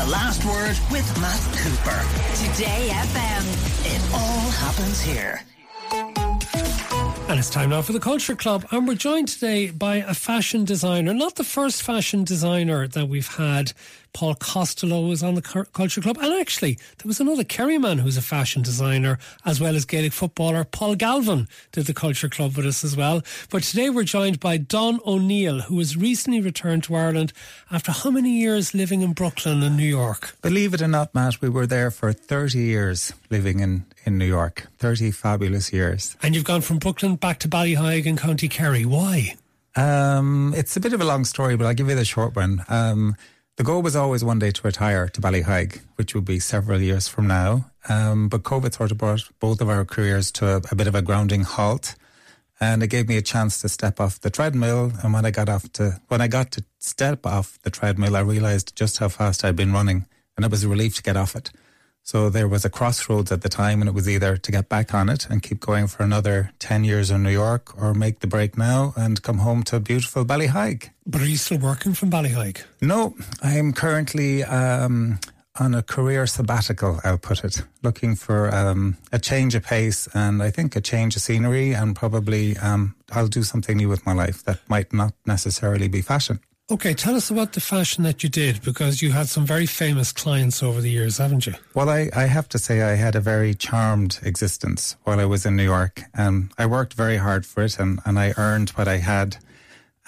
The Last Word with Matt Cooper. Today FM. It all happens here. And it's time now for the Culture Club. And we're joined today by a fashion designer, not the first fashion designer that we've had. Paul Costelloe was on the Culture Club. And actually, there was another Kerry man who's a fashion designer, as well as Gaelic footballer. Paul Galvin did the Culture Club with us as well. But today we're joined by Don O'Neill, who has recently returned to Ireland after how many years living in Brooklyn and New York? Believe it or not, Matt, we were there for 30 years living in, in New York. 30 fabulous years. And you've gone from Brooklyn back to Ballyheigue in County Kerry. Why? Um, it's a bit of a long story, but I'll give you the short one. Um, the goal was always one day to retire to Ballyheigue, which would be several years from now. Um, but COVID sort of brought both of our careers to a, a, bit of a grounding halt. And it gave me a chance to step off the treadmill. And when I got off to, when I got to step off the treadmill, I realized just how fast I'd been running. And it was a relief to get off it. So there was a crossroads at the time, and it was either to get back on it and keep going for another 10 years in New York or make the break now and come home to beautiful Ballyheigue. But are you still working from Ballyheigue? No, I'm currently um, on a career sabbatical, I'll put it, looking for um, a change of pace and I think a change of scenery, and probably um, I'll do something new with my life that might not necessarily be fashion. Okay, tell us about the fashion that you did because you had some very famous clients over the years, haven't you? Well, I, I have to say I had a very charmed existence while I was in New York. Um, I worked very hard for it and, and I earned what I had.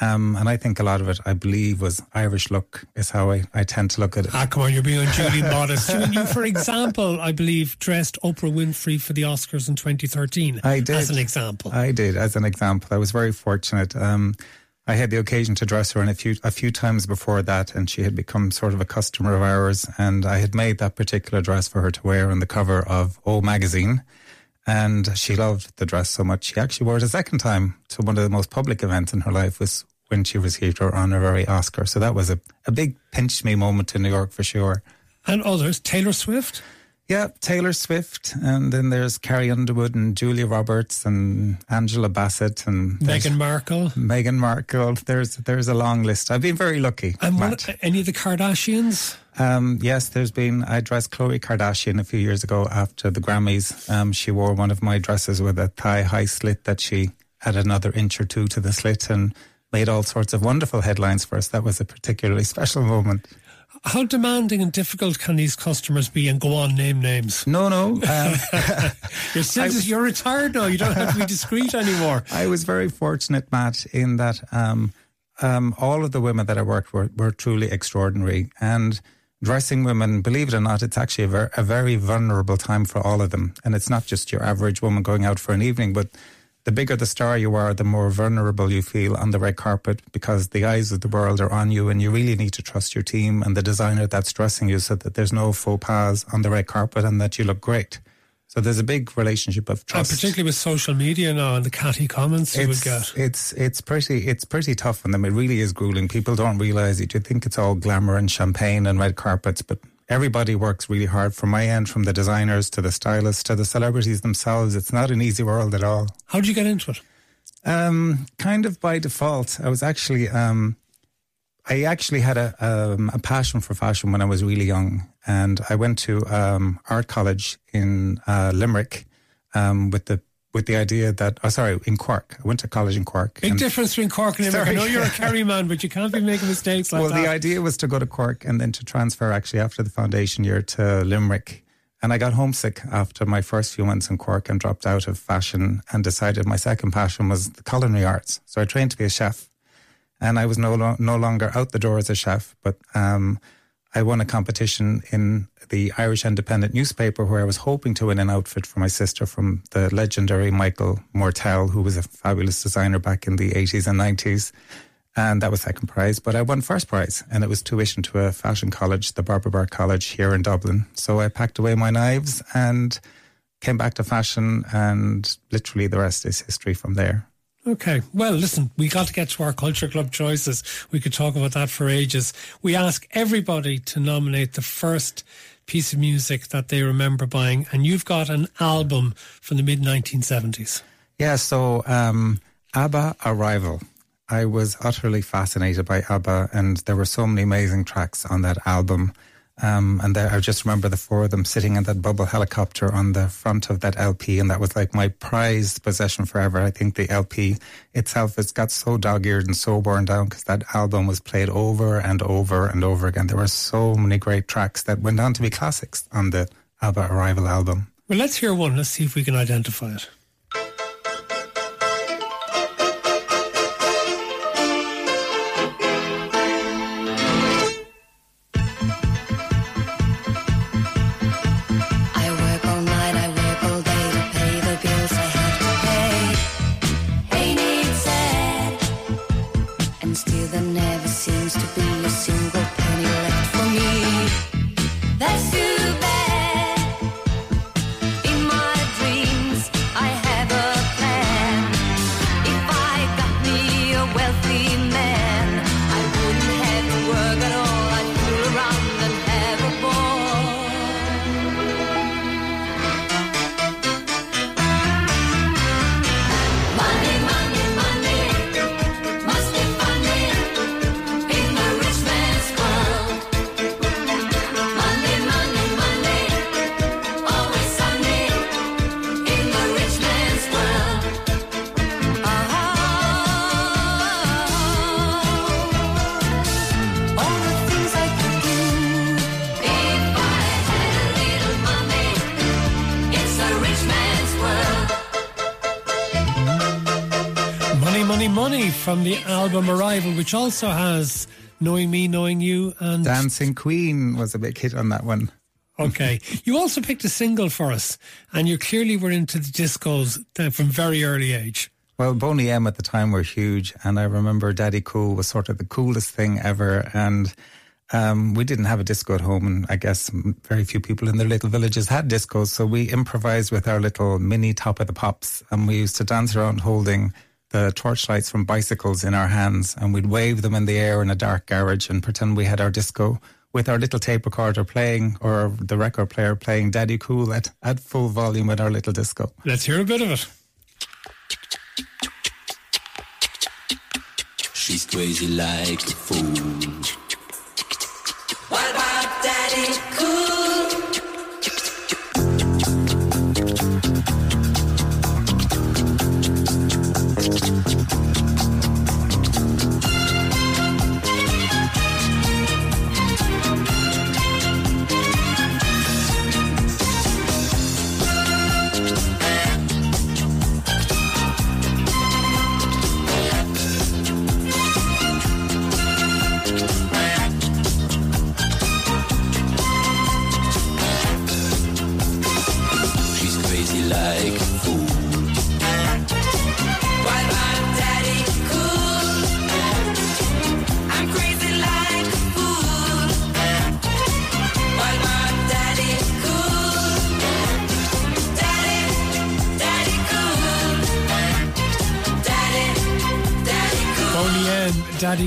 Um, and I think a lot of it, I believe, was Irish look, is how I, I tend to look at it. Ah, come on, you're being unduly modest. You, for example, I believe, dressed Oprah Winfrey for the Oscars in 2013. I did. As an example. I did, as an example. I was very fortunate. Um, I had the occasion to dress her in a few a few times before that, and she had become sort of a customer of ours. And I had made that particular dress for her to wear on the cover of O magazine, and she loved the dress so much she actually wore it a second time to one of the most public events in her life was when she received her honorary Oscar. So that was a, a big pinch me moment in New York for sure. And others, Taylor Swift. Yeah, Taylor Swift, and then there's Carrie Underwood and Julia Roberts and Angela Bassett and Meghan Markle. Meghan Markle. There's there's a long list. I've been very lucky. And one, any of the Kardashians? Um, yes, there's been. I dressed Khloe Kardashian a few years ago after the Grammys. Um, she wore one of my dresses with a thigh high slit that she had another inch or two to the slit and made all sorts of wonderful headlines for us. That was a particularly special moment. How demanding and difficult can these customers be? And go on, name names. No, no. Um, you're, still, you're retired now. You don't have to be discreet anymore. I was very fortunate, Matt, in that um, um, all of the women that I worked with were truly extraordinary. And dressing women, believe it or not, it's actually a, ver- a very vulnerable time for all of them. And it's not just your average woman going out for an evening, but the bigger the star you are, the more vulnerable you feel on the red carpet because the eyes of the world are on you and you really need to trust your team and the designer that's dressing you so that there's no faux pas on the red carpet and that you look great. So there's a big relationship of trust. And particularly with social media now and the catty comments you it's, would get. It's it's pretty it's pretty tough on them. It really is grueling. People don't realise it. You think it's all glamour and champagne and red carpets, but everybody works really hard from my end, from the designers to the stylists to the celebrities themselves. It's not an easy world at all. How did you get into it? Um, kind of by default. I was actually, um, I actually had a, um, a passion for fashion when I was really young, and I went to um, art college in uh, Limerick um, with the with the idea that, oh, sorry, in Cork. I went to college in Cork. Big difference between Cork and Limerick. I know you're a Kerry man, but you can't be making mistakes like well, that. Well, the idea was to go to Cork and then to transfer actually after the foundation year to Limerick. And I got homesick after my first few months in Cork and dropped out of fashion and decided my second passion was the culinary arts. So I trained to be a chef. And I was no, lo- no longer out the door as a chef, but um, I won a competition in the Irish Independent newspaper where I was hoping to win an outfit for my sister from the legendary Michael Mortell, who was a fabulous designer back in the 80s and 90s. And that was second prize, but I won first prize, and it was tuition to a fashion college, the Barbara Bourke College here in Dublin. So I packed away my knives and came back to fashion, and literally the rest is history from there. Okay. Well, listen, we got to get to our Culture Club choices. We could talk about that for ages. We ask everybody to nominate the first piece of music that they remember buying, and you've got an album from the mid 1970s. Yeah, so um, ABBA Arrival. I was utterly fascinated by ABBA, and there were so many amazing tracks on that album. Um, and there, I just remember the four of them sitting in that bubble helicopter on the front of that LP, and that was like my prized possession forever. I think the LP itself has got so dog-eared and so worn down because that album was played over and over and over again. There were so many great tracks that went on to be classics on the ABBA Arrival album. Well, let's hear one. Let's see if we can identify it. every single. From the album Arrival, which also has Knowing Me, Knowing You and Dancing Queen was a big hit on that one. Okay. you also picked a single for us, and you clearly were into the discos from very early age. Well, Boney M at the time were huge, and I remember Daddy Cool was sort of the coolest thing ever. And um, we didn't have a disco at home, and I guess very few people in their little villages had discos. So we improvised with our little mini top of the pops, and we used to dance around holding the torchlights from bicycles in our hands and we'd wave them in the air in a dark garage and pretend we had our disco with our little tape recorder playing or the record player playing Daddy Cool at, at full volume with our little disco. Let's hear a bit of it. She's crazy like a fool.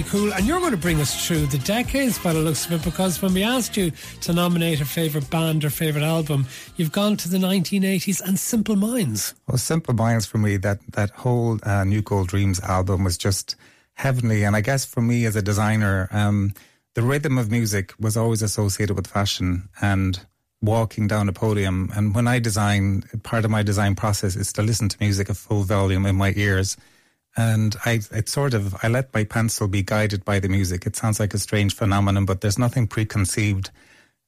Cool. And you're going to bring us through the decades by the looks of it, because when we asked you to nominate a favourite band or favourite album, you've gone to the 1980s and Simple Minds. Well, Simple Minds for me, that, that whole uh, New Gold Dreams album was just heavenly. And I guess for me as a designer, um, the rhythm of music was always associated with fashion and walking down a podium. And when I design, part of my design process is to listen to music at full volume in my ears and I it sort of I let my pencil be guided by the music. It sounds like a strange phenomenon, but there's nothing preconceived.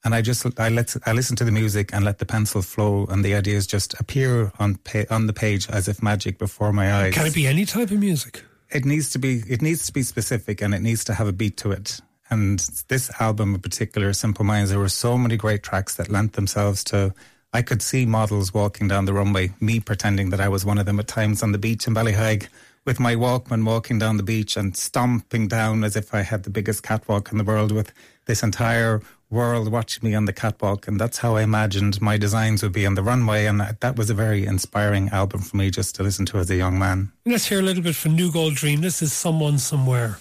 And I just I let I listen to the music and let the pencil flow, and the ideas just appear on pa- on the page as if magic before my eyes. Can it be any type of music? It needs to be it needs to be specific, and it needs to have a beat to it. And this album in particular, Simple Minds, there were so many great tracks that lent themselves to. I could see models walking down the runway, me pretending that I was one of them at times on the beach in Ballyheigue with my Walkman walking down the beach and stomping down as if I had the biggest catwalk in the world with this entire world watching me on the catwalk. And that's how I imagined my designs would be on the runway. And that was a very inspiring album for me just to listen to as a young man. Let's hear a little bit from New Gold Dream. This is Someone Somewhere.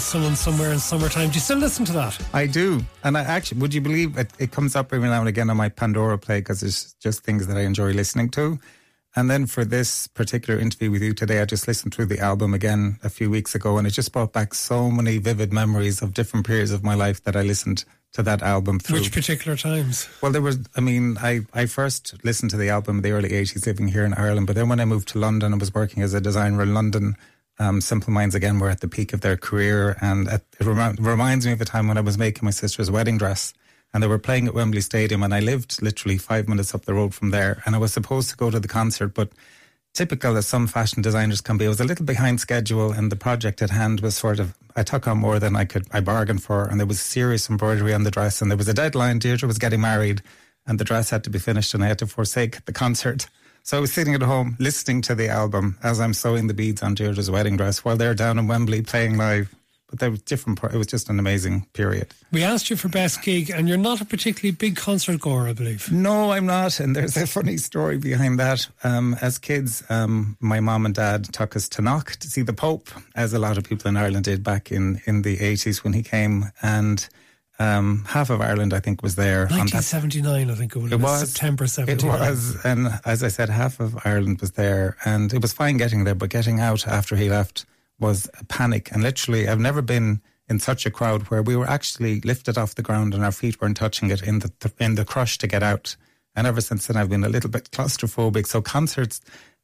Someone Somewhere in Summertime. Do you still listen to that? I do. And I actually, would you believe it, it comes up every now and again on my Pandora play because it's just things that I enjoy listening to. And then for this particular interview with you today, I just listened through the album again a few weeks ago and it just brought back so many vivid memories of different periods of my life that I listened to that album through. Which particular times? Well, there was, I mean, I, I first listened to the album in the early 80s living here in Ireland, but then when I moved to London and was working as a designer in London, um, Simple Minds again were at the peak of their career. And it rem- reminds me of a time when I was making my sister's wedding dress and they were playing at Wembley Stadium and I lived literally five minutes up the road from there and I was supposed to go to the concert, but typical as some fashion designers can be, I was a little behind schedule and the project at hand was sort of, I took on more than I could, I bargained for and there was serious embroidery on the dress and there was a deadline. Deirdre was getting married and the dress had to be finished and I had to forsake the concert. So I was sitting at home listening to the album as I'm sewing the beads on Deirdre's wedding dress while they're down in Wembley playing live but there was different. It was just an amazing period. We asked you for best gig, and you're not a particularly big concert goer, I believe. No, I'm not. And there's a funny story behind that. Um, as kids, um, my mom and dad took us to Knock to see the Pope, as a lot of people in Ireland did back in in the 80s when he came, and. Um, half of Ireland, I think, was there. 1979, I think it was. It was September 79. It was, and as I said, half of Ireland was there, and it was fine getting there, but getting out after he left was a panic. And literally, I've never been in such a crowd where we were actually lifted off the ground and our feet weren't touching it in the in the crush to get out. And ever since then, I've been a little bit claustrophobic. So concerts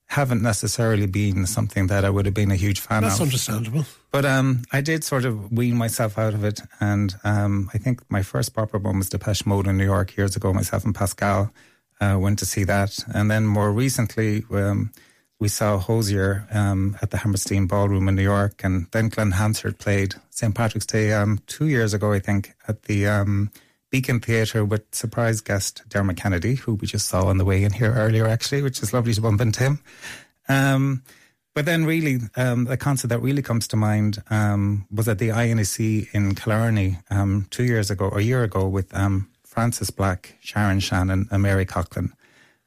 haven't necessarily been something that I would have been a huge fan That's of. That's understandable. But um, I did sort of wean myself out of it. And um, I think my first proper one was Depeche Mode in New York years ago. Myself and Pascal uh, went to see that. And then more recently, um, we saw Hozier um, at the Hammerstein Ballroom in New York, and then Glen Hansard played St. Patrick's Day um, two years ago, I think, at the um, Beacon Theatre with surprise guest Dermot Kennedy, who we just saw on the way in here earlier, actually, which is lovely to bump into him. Um, but then, really, um, the concert that really comes to mind um, was at the INEC in Killarney two years ago, or a year ago, with Frances Black, Sharon Shannon, and Mary Coughlan.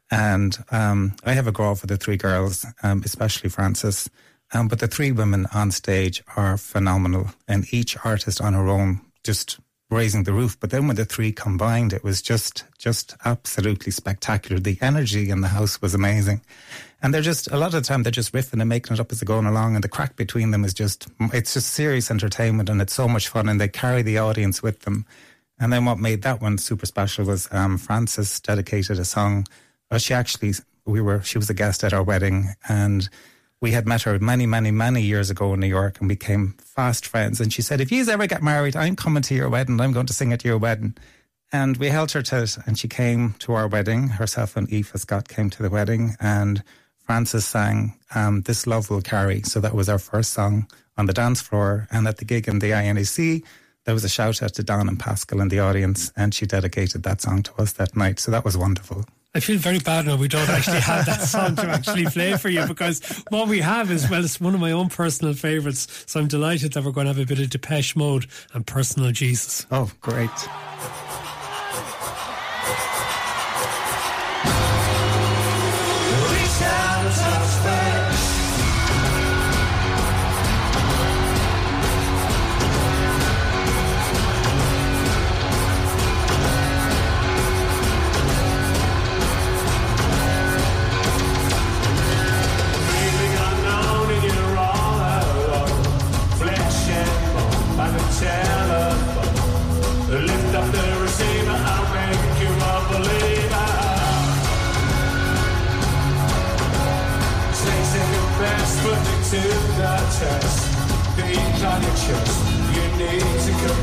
And um, I have a girl for the three girls, um, especially Frances. Um, but the three women on stage are phenomenal, and each artist on her own just raising the roof. But then when the three combined, it was just just absolutely spectacular. The energy in the house was amazing, and they're just a lot of the time they're just riffing and making it up as they're going along, and the crack between them is just it's just serious entertainment, and it's so much fun, and they carry the audience with them. And then what made that one super special was um, Frances dedicated a song well, she actually, we were, she was a guest at our wedding and we had met her many, many, many years ago in New York and became fast friends. And she said, if you ever get married, I'm coming to your wedding. I'm going to sing at your wedding. And we held her to it and she came to our wedding. Herself and Aoife Scott came to the wedding and Frances sang um, This Love Will Carry. So that was our first song on the dance floor. And at the gig in the INEC, there was a shout out to Don and Pascal in the audience and she dedicated that song to us that night. So that was wonderful. I feel very bad now we don't actually have that song to actually play for you because what we have is, well, it's one of my own personal favourites. So I'm delighted that we're going to have a bit of Depeche Mode and Personal Jesus. Oh, great. You need to come.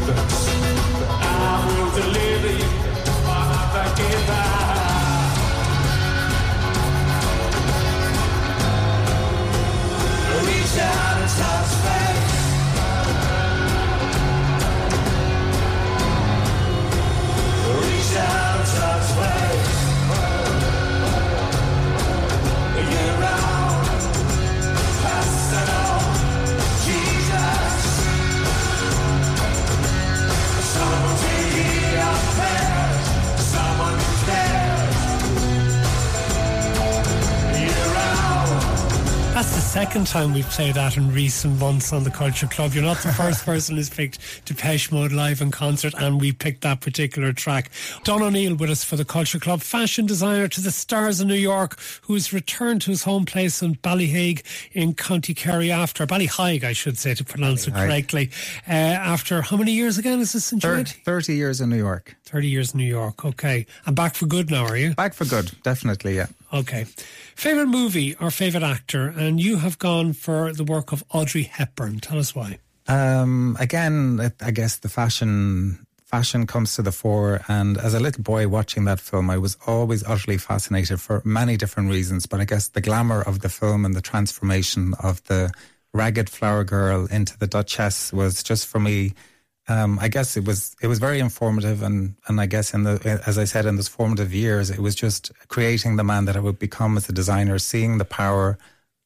Time we've played that in recent months on the Culture Club. You're not the first person who's picked Depeche Mode live in concert, and we picked that particular track. Don O'Neill with us for the Culture Club, fashion designer to the stars in New York, who's returned to his home place in Ballyheigue in County Kerry after Ballyheigue, I should say, to pronounce Ballyheigue. it correctly. Uh, after how many years again is this? 30, 30 years in New York. 30 years in New York. Okay. And back for good now, are you? Back for good, definitely, yeah. Okay. Favorite movie or favorite actor? And you have gone for the work of Audrey Hepburn. Tell us why. Um, again, I guess the fashion fashion comes to the fore. And as a little boy watching that film, I was always utterly fascinated for many different reasons. But I guess the glamour of the film and the transformation of the ragged flower girl into the Duchess was just for me um, I guess it was it was very informative, and and I guess in the as I said in those formative years, it was just creating the man that I would become as a designer, seeing the power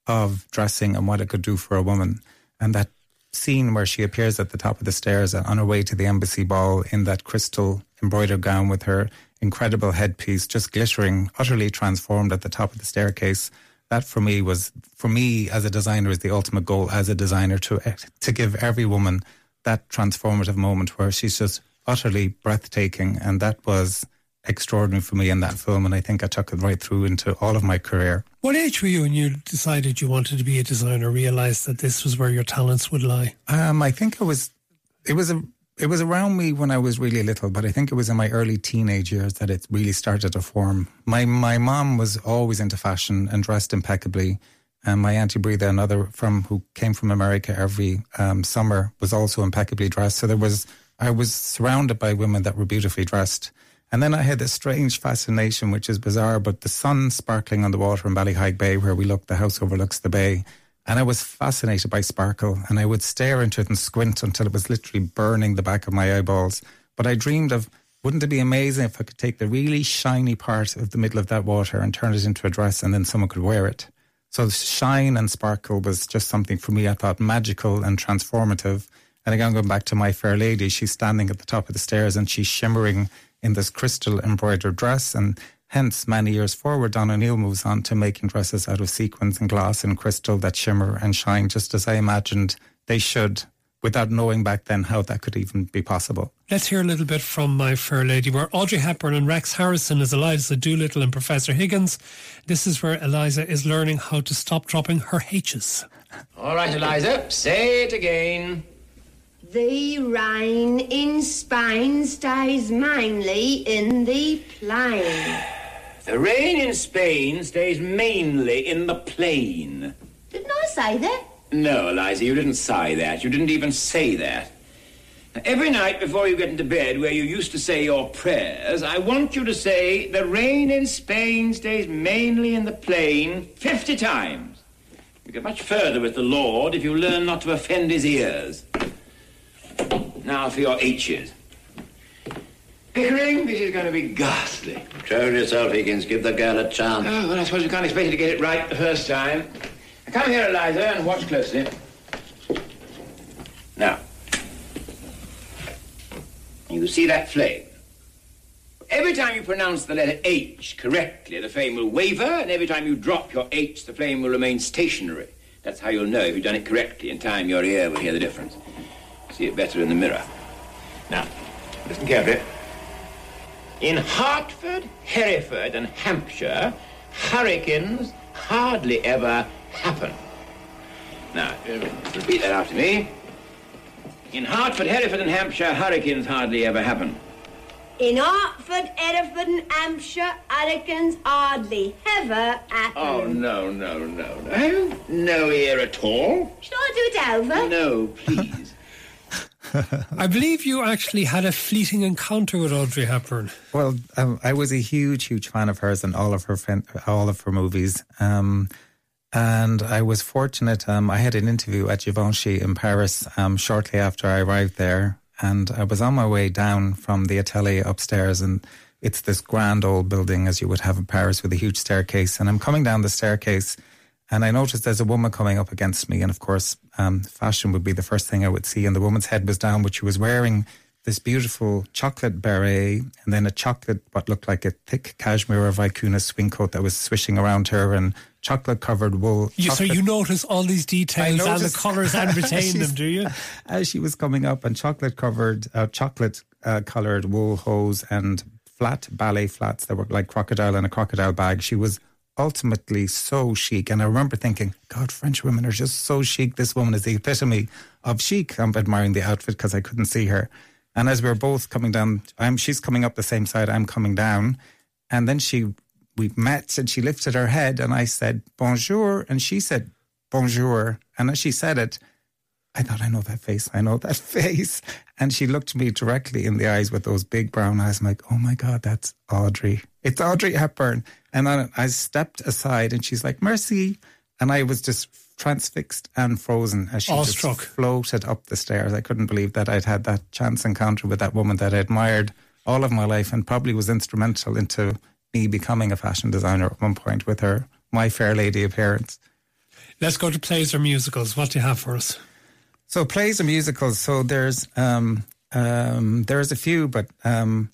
of dressing and what it could do for a woman, and that scene where she appears at the top of the stairs on her way to the embassy ball in that crystal embroidered gown with her incredible headpiece just glittering, utterly transformed at the top of the staircase. That for me was for me as a designer is the ultimate goal as a designer to to give every woman that transformative moment where she's just utterly breathtaking. And that was extraordinary for me in that film. And I think I took it right through into all of my career. What age were you when you decided you wanted to be a designer, realized that this was where your talents would lie? Um, I think it was, it was a, it was around me when I was really little, but I think it was in my early teenage years that it really started to form. My my mom was always into fashion and dressed impeccably. And my auntie Breathe, another from who came from America every um, summer, was also impeccably dressed. So there was, I was surrounded by women that were beautifully dressed. And then I had this strange fascination, which is bizarre, but the sun sparkling on the water in Ballyheigue Bay, where we look, the house overlooks the bay. And I was fascinated by sparkle, and I would stare into it and squint until it was literally burning the back of my eyeballs. But I dreamed of, wouldn't it be amazing if I could take the really shiny part of the middle of that water and turn it into a dress and then someone could wear it? So shine and sparkle was just something for me I thought magical and transformative. And again, going back to My Fair Lady, she's standing at the top of the stairs and she's shimmering in this crystal embroidered dress. And hence, many years forward, Don O'Neill moves on to making dresses out of sequins and glass and crystal that shimmer and shine just as I imagined they should without knowing back then how that could even be possible. Let's hear a little bit from My Fair Lady, where Audrey Hepburn and Rex Harrison as Eliza Doolittle and Professor Higgins. This is where Eliza is learning how to stop dropping her H's. All right, Eliza, say it again. The rain in Spain stays mainly in the plain. The rain in Spain stays mainly in the plain. Didn't I say that? No, Eliza, you didn't sigh that. You didn't even say that. Now, every night before you get into bed, where you used to say your prayers, I want you to say, The rain in Spain stays mainly in the plain 50 times. You get much further with the Lord if you learn not to offend his ears. Now for your H's. Pickering, this is going to be ghastly. Show yourself, Higgins. Give the girl a chance. Oh, well, I suppose you can't expect her to get it right the first time. Come here, Eliza, and watch closely. Now, you see that flame? Every time you pronounce the letter H correctly, the flame will waver, and every time you drop your H, the flame will remain stationary. That's how you'll know if you've done it correctly. In time, your ear will hear the difference. See it better in the mirror. Now, listen carefully. In Hertford, Hereford, and Hampshire, hurricanes hardly ever happen. Now, repeat that after me. In Hertford, Hereford, and Hampshire, hurricanes hardly ever happen. In Hertford, Hereford, and Hampshire, hurricanes hardly ever happen. Oh, no, no, no, no. Have you no ear at all? Should I do it over? No, please. I believe you actually had a fleeting encounter with Audrey Hepburn. Well, um, I was a huge, huge fan of hers and all of her all of her movies. Um, and I was fortunate. Um, I had an interview at Givenchy in Paris um, shortly after I arrived there. And I was on my way down from the atelier upstairs. And it's this grand old building, as you would have in Paris, with a huge staircase. And I'm coming down the staircase. And I noticed there's a woman coming up against me. And of course, um, fashion would be the first thing I would see. And the woman's head was down, but she was wearing this beautiful chocolate beret, and then a chocolate what looked like a thick cashmere or vicuna swing coat that was swishing around her, and chocolate covered wool. You, so you notice all these details and the colours and retain them, do you? As she was coming up, and chocolate covered, uh, chocolate uh, colored wool hose and flat ballet flats that were like crocodile in a crocodile bag. She was ultimately so chic. And I remember thinking, God, French women are just so chic. This woman is the epitome of chic. I'm admiring the outfit because I couldn't see her. And as we were both coming down, I'm, she's coming up the same side, I'm coming down. And then she, we met and she lifted her head and I said, bonjour. And she said, bonjour. And as she said it, I thought, I know that face. I know that face. And she looked me directly in the eyes with those big brown eyes. I'm like, oh my God, that's Audrey. It's Audrey Hepburn. And then I stepped aside and she's like, mercy. And I was just transfixed and frozen as she Awestruck. just floated up the stairs. I couldn't believe that I'd had that chance encounter with that woman that I admired all of my life and probably was instrumental into me becoming a fashion designer at one point with her My Fair Lady appearance. Let's go to plays or musicals. What do you have for us? So plays and musicals. So there's um, um, there's a few, but um,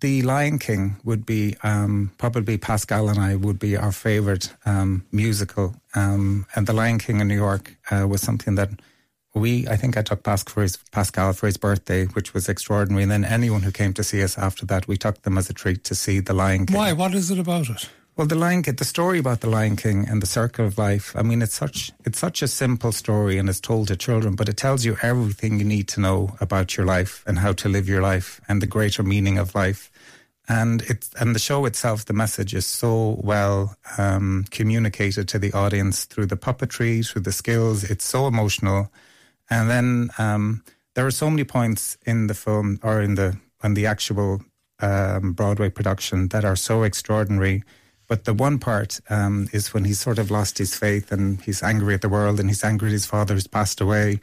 the Lion King would be um, probably Pascal and I would be our favorite um, musical, um, and the Lion King in New York uh, was something that we I think I took Pascal for his, Pascal for his birthday, which was extraordinary. And then anyone who came to see us after that, we took them as a treat to see the Lion King. Why? What is it about it? Well, the Lion King, the story about the Lion King and the circle of life. I mean, it's such it's such a simple story, and it's told to children, but it tells you everything you need to know about your life and how to live your life and the greater meaning of life. And it's and the show itself, the message is so well um, communicated to the audience through the puppetry, through the skills. It's so emotional, and then um, there are so many points in the film or in the on the actual um, Broadway production that are so extraordinary. But the one part um, is when he's sort of lost his faith and he's angry at the world and he's angry at his father who's passed away.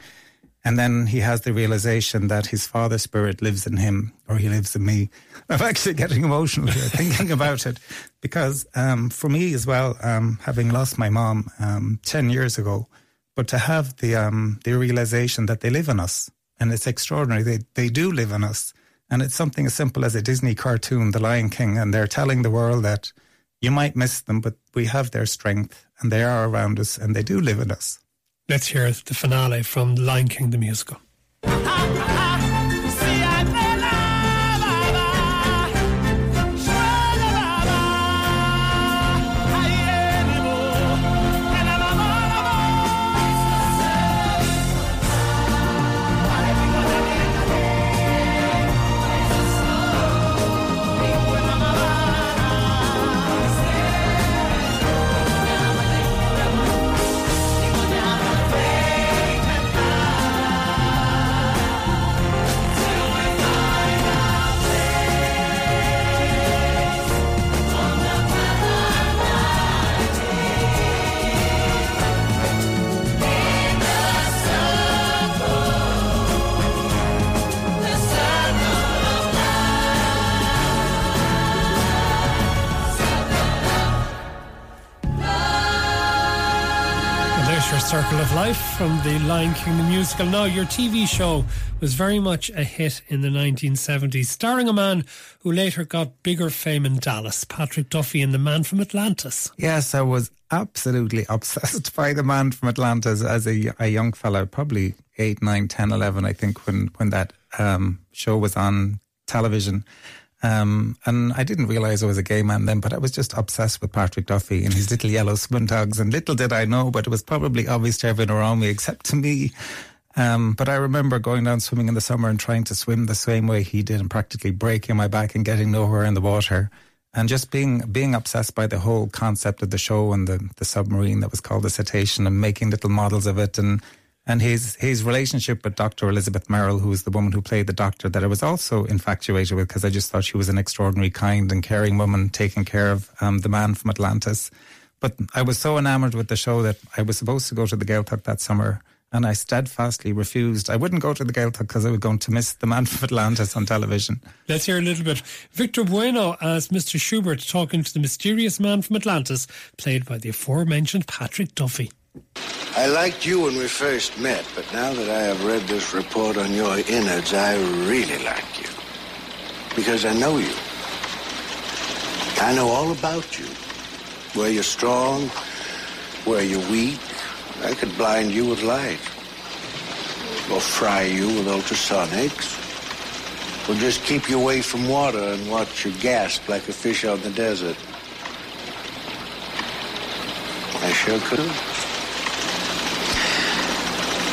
And then he has the realization that his father spirit lives in him or he lives in me. I'm actually getting emotional here thinking about it because um, for me as well, um, having lost my mom um, 10 years ago, but to have the, um, the realization that they live in us and it's extraordinary. They, they do live in us. And it's something as simple as a Disney cartoon, The Lion King, and they're telling the world that you might miss them, but we have their strength and they are around us and they do live in us. Let's hear the finale from Lion King the musical. Life from the Lion King the musical. Now, your TV show was very much a hit in the 1970s, starring a man who later got bigger fame in Dallas, Patrick Duffy and the Man from Atlantis. Yes, I was absolutely obsessed by the man from Atlantis as a, a young fellow, probably 8, 9, 10, 11, I think, when, when that um, show was on television. Um, and I didn't realize I was a gay man then, but I was just obsessed with Patrick Duffy and his little yellow squintogs. And little did I know, but it was probably obvious to everyone around me except to me. Um, but I remember going down swimming in the summer and trying to swim the same way he did and practically breaking my back and getting nowhere in the water. And just being being obsessed by the whole concept of the show and the, the submarine that was called the Cetacean and making little models of it and and his his relationship with Dr. Elizabeth Merrill, who was the woman who played the doctor, that I was also infatuated with because I just thought she was an extraordinary, kind, and caring woman taking care of um, the man from Atlantis. But I was so enamored with the show that I was supposed to go to the Gaeltacht that summer, and I steadfastly refused. I wouldn't go to the Gaeltacht because I was going to miss the man from Atlantis on television. Let's hear a little bit. Victor Buono as Mr. Schubert talking to the mysterious man from Atlantis, played by the aforementioned Patrick Duffy. I liked you when we first met, but now that I have read this report on your innards, I really like you. Because I know you. I know all about you. Where you're strong, where you're weak. I could blind you with light. Or fry you with ultrasonics. Or just keep you away from water and watch you gasp like a fish out in the desert. I sure could.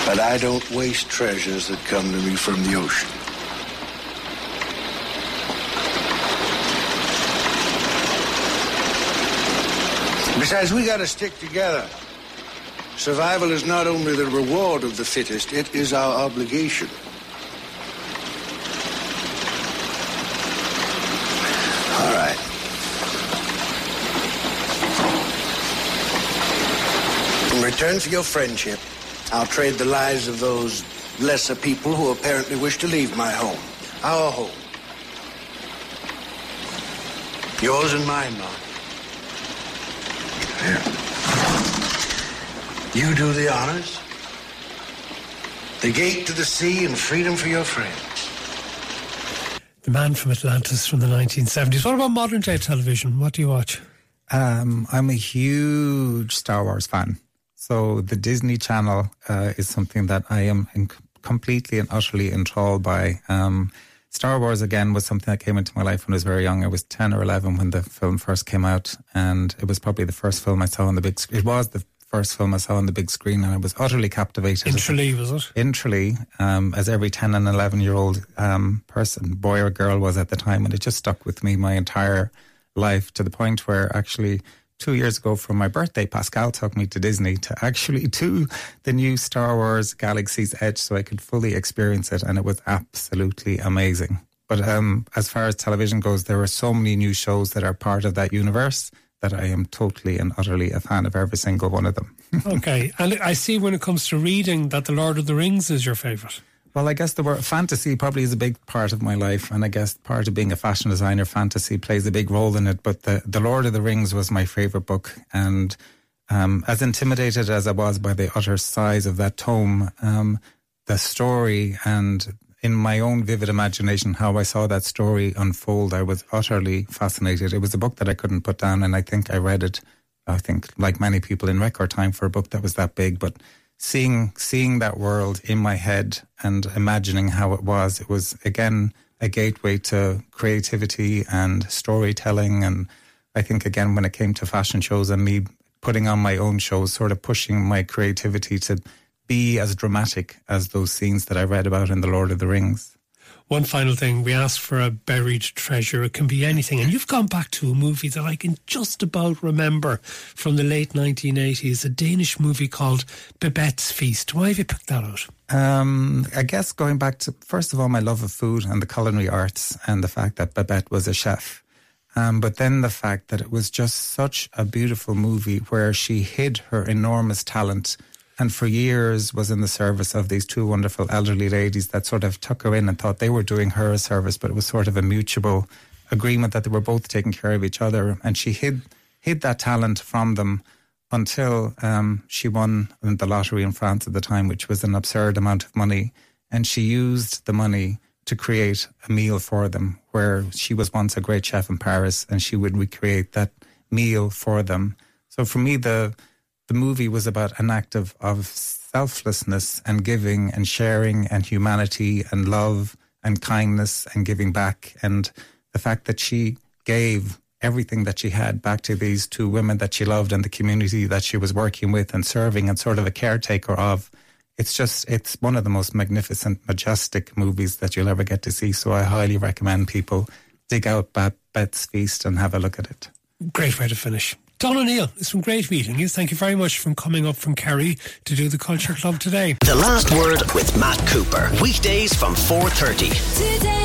But I don't waste treasures that come to me from the ocean. Besides, we gotta stick together. Survival is not only the reward of the fittest, it is our obligation. All right. In return for your friendship, I'll trade the lives of those lesser people who apparently wish to leave my home. Our home. Yours and mine, Mark. Here. You do the honors. The gate to the sea and freedom for your friends. The man from Atlantis from the 1970s. What about modern day television? What do you watch? Um, I'm a huge Star Wars fan. So the Disney Channel uh, is something that I am in completely and utterly enthralled by. Um, Star Wars again was something that came into my life when I was very young. I was ten or eleven when the film first came out, and it was probably the first film I saw on the big. screen. It was the first film I saw on the big screen, and I was utterly captivated. In Tralee, was it? In um, as every ten and eleven year old um, person, boy or girl, was at the time, and it just stuck with me my entire life to the point where actually two years ago for my birthday, Pascal took me to Disney to actually do the new Star Wars Galaxy's Edge so I could fully experience it. And it was absolutely amazing. But um, as far as television goes, there are so many new shows that are part of that universe that I am totally and utterly a fan of every single one of them. okay. And I see when it comes to reading that The Lord of the Rings is your favourite. Well, I guess the word fantasy probably is a big part of my life, and I guess part of being a fashion designer, fantasy plays a big role in it. But the the Lord of the Rings was my favorite book, and um, as intimidated as I was by the utter size of that tome, um, the story and in my own vivid imagination how I saw that story unfold, I was utterly fascinated. It was a book that I couldn't put down, and I think I read it. I think, like many people, in record time for a book that was that big, but seeing seeing that world in my head and imagining how it was it was again a gateway to creativity and storytelling. And i think again when it came to fashion shows and me putting on my own shows sort of pushing my creativity to be as dramatic as those scenes that i read about in the lord of the rings one final thing, we asked for a buried treasure. It can be anything. And you've gone back to a movie that I can just about remember from the late 1980s, a Danish movie called Babette's Feast. Why have you picked that out? Um, I guess going back to, first of all, my love of food and the culinary arts and the fact that Babette was a chef. Um, but then the fact that it was just such a beautiful movie where she hid her enormous talent and for years was in the service of these two wonderful elderly ladies that sort of took her in and thought they were doing her a service, but it was sort of a mutual agreement that they were both taking care of each other. And she hid hid that talent from them until um, she won the lottery in France at the time, which was an absurd amount of money. And she used the money to create a meal for them, where she was once a great chef in Paris, and she would recreate that meal for them. So for me, the the movie was about an act of, of selflessness and giving and sharing and humanity and love and kindness and giving back. And the fact that she gave everything that she had back to these two women that she loved and the community that she was working with and serving and sort of a caretaker of. It's just, it's one of the most magnificent, majestic movies that you'll ever get to see. So I highly recommend people dig out Babette's Feast and have a look at it. Great way to finish. Don O'Neill, it's been great meeting you. Thank you very much for coming up from Kerry to do the Culture Club today. The Last Word with Matt Cooper. Weekdays from 4.30. Today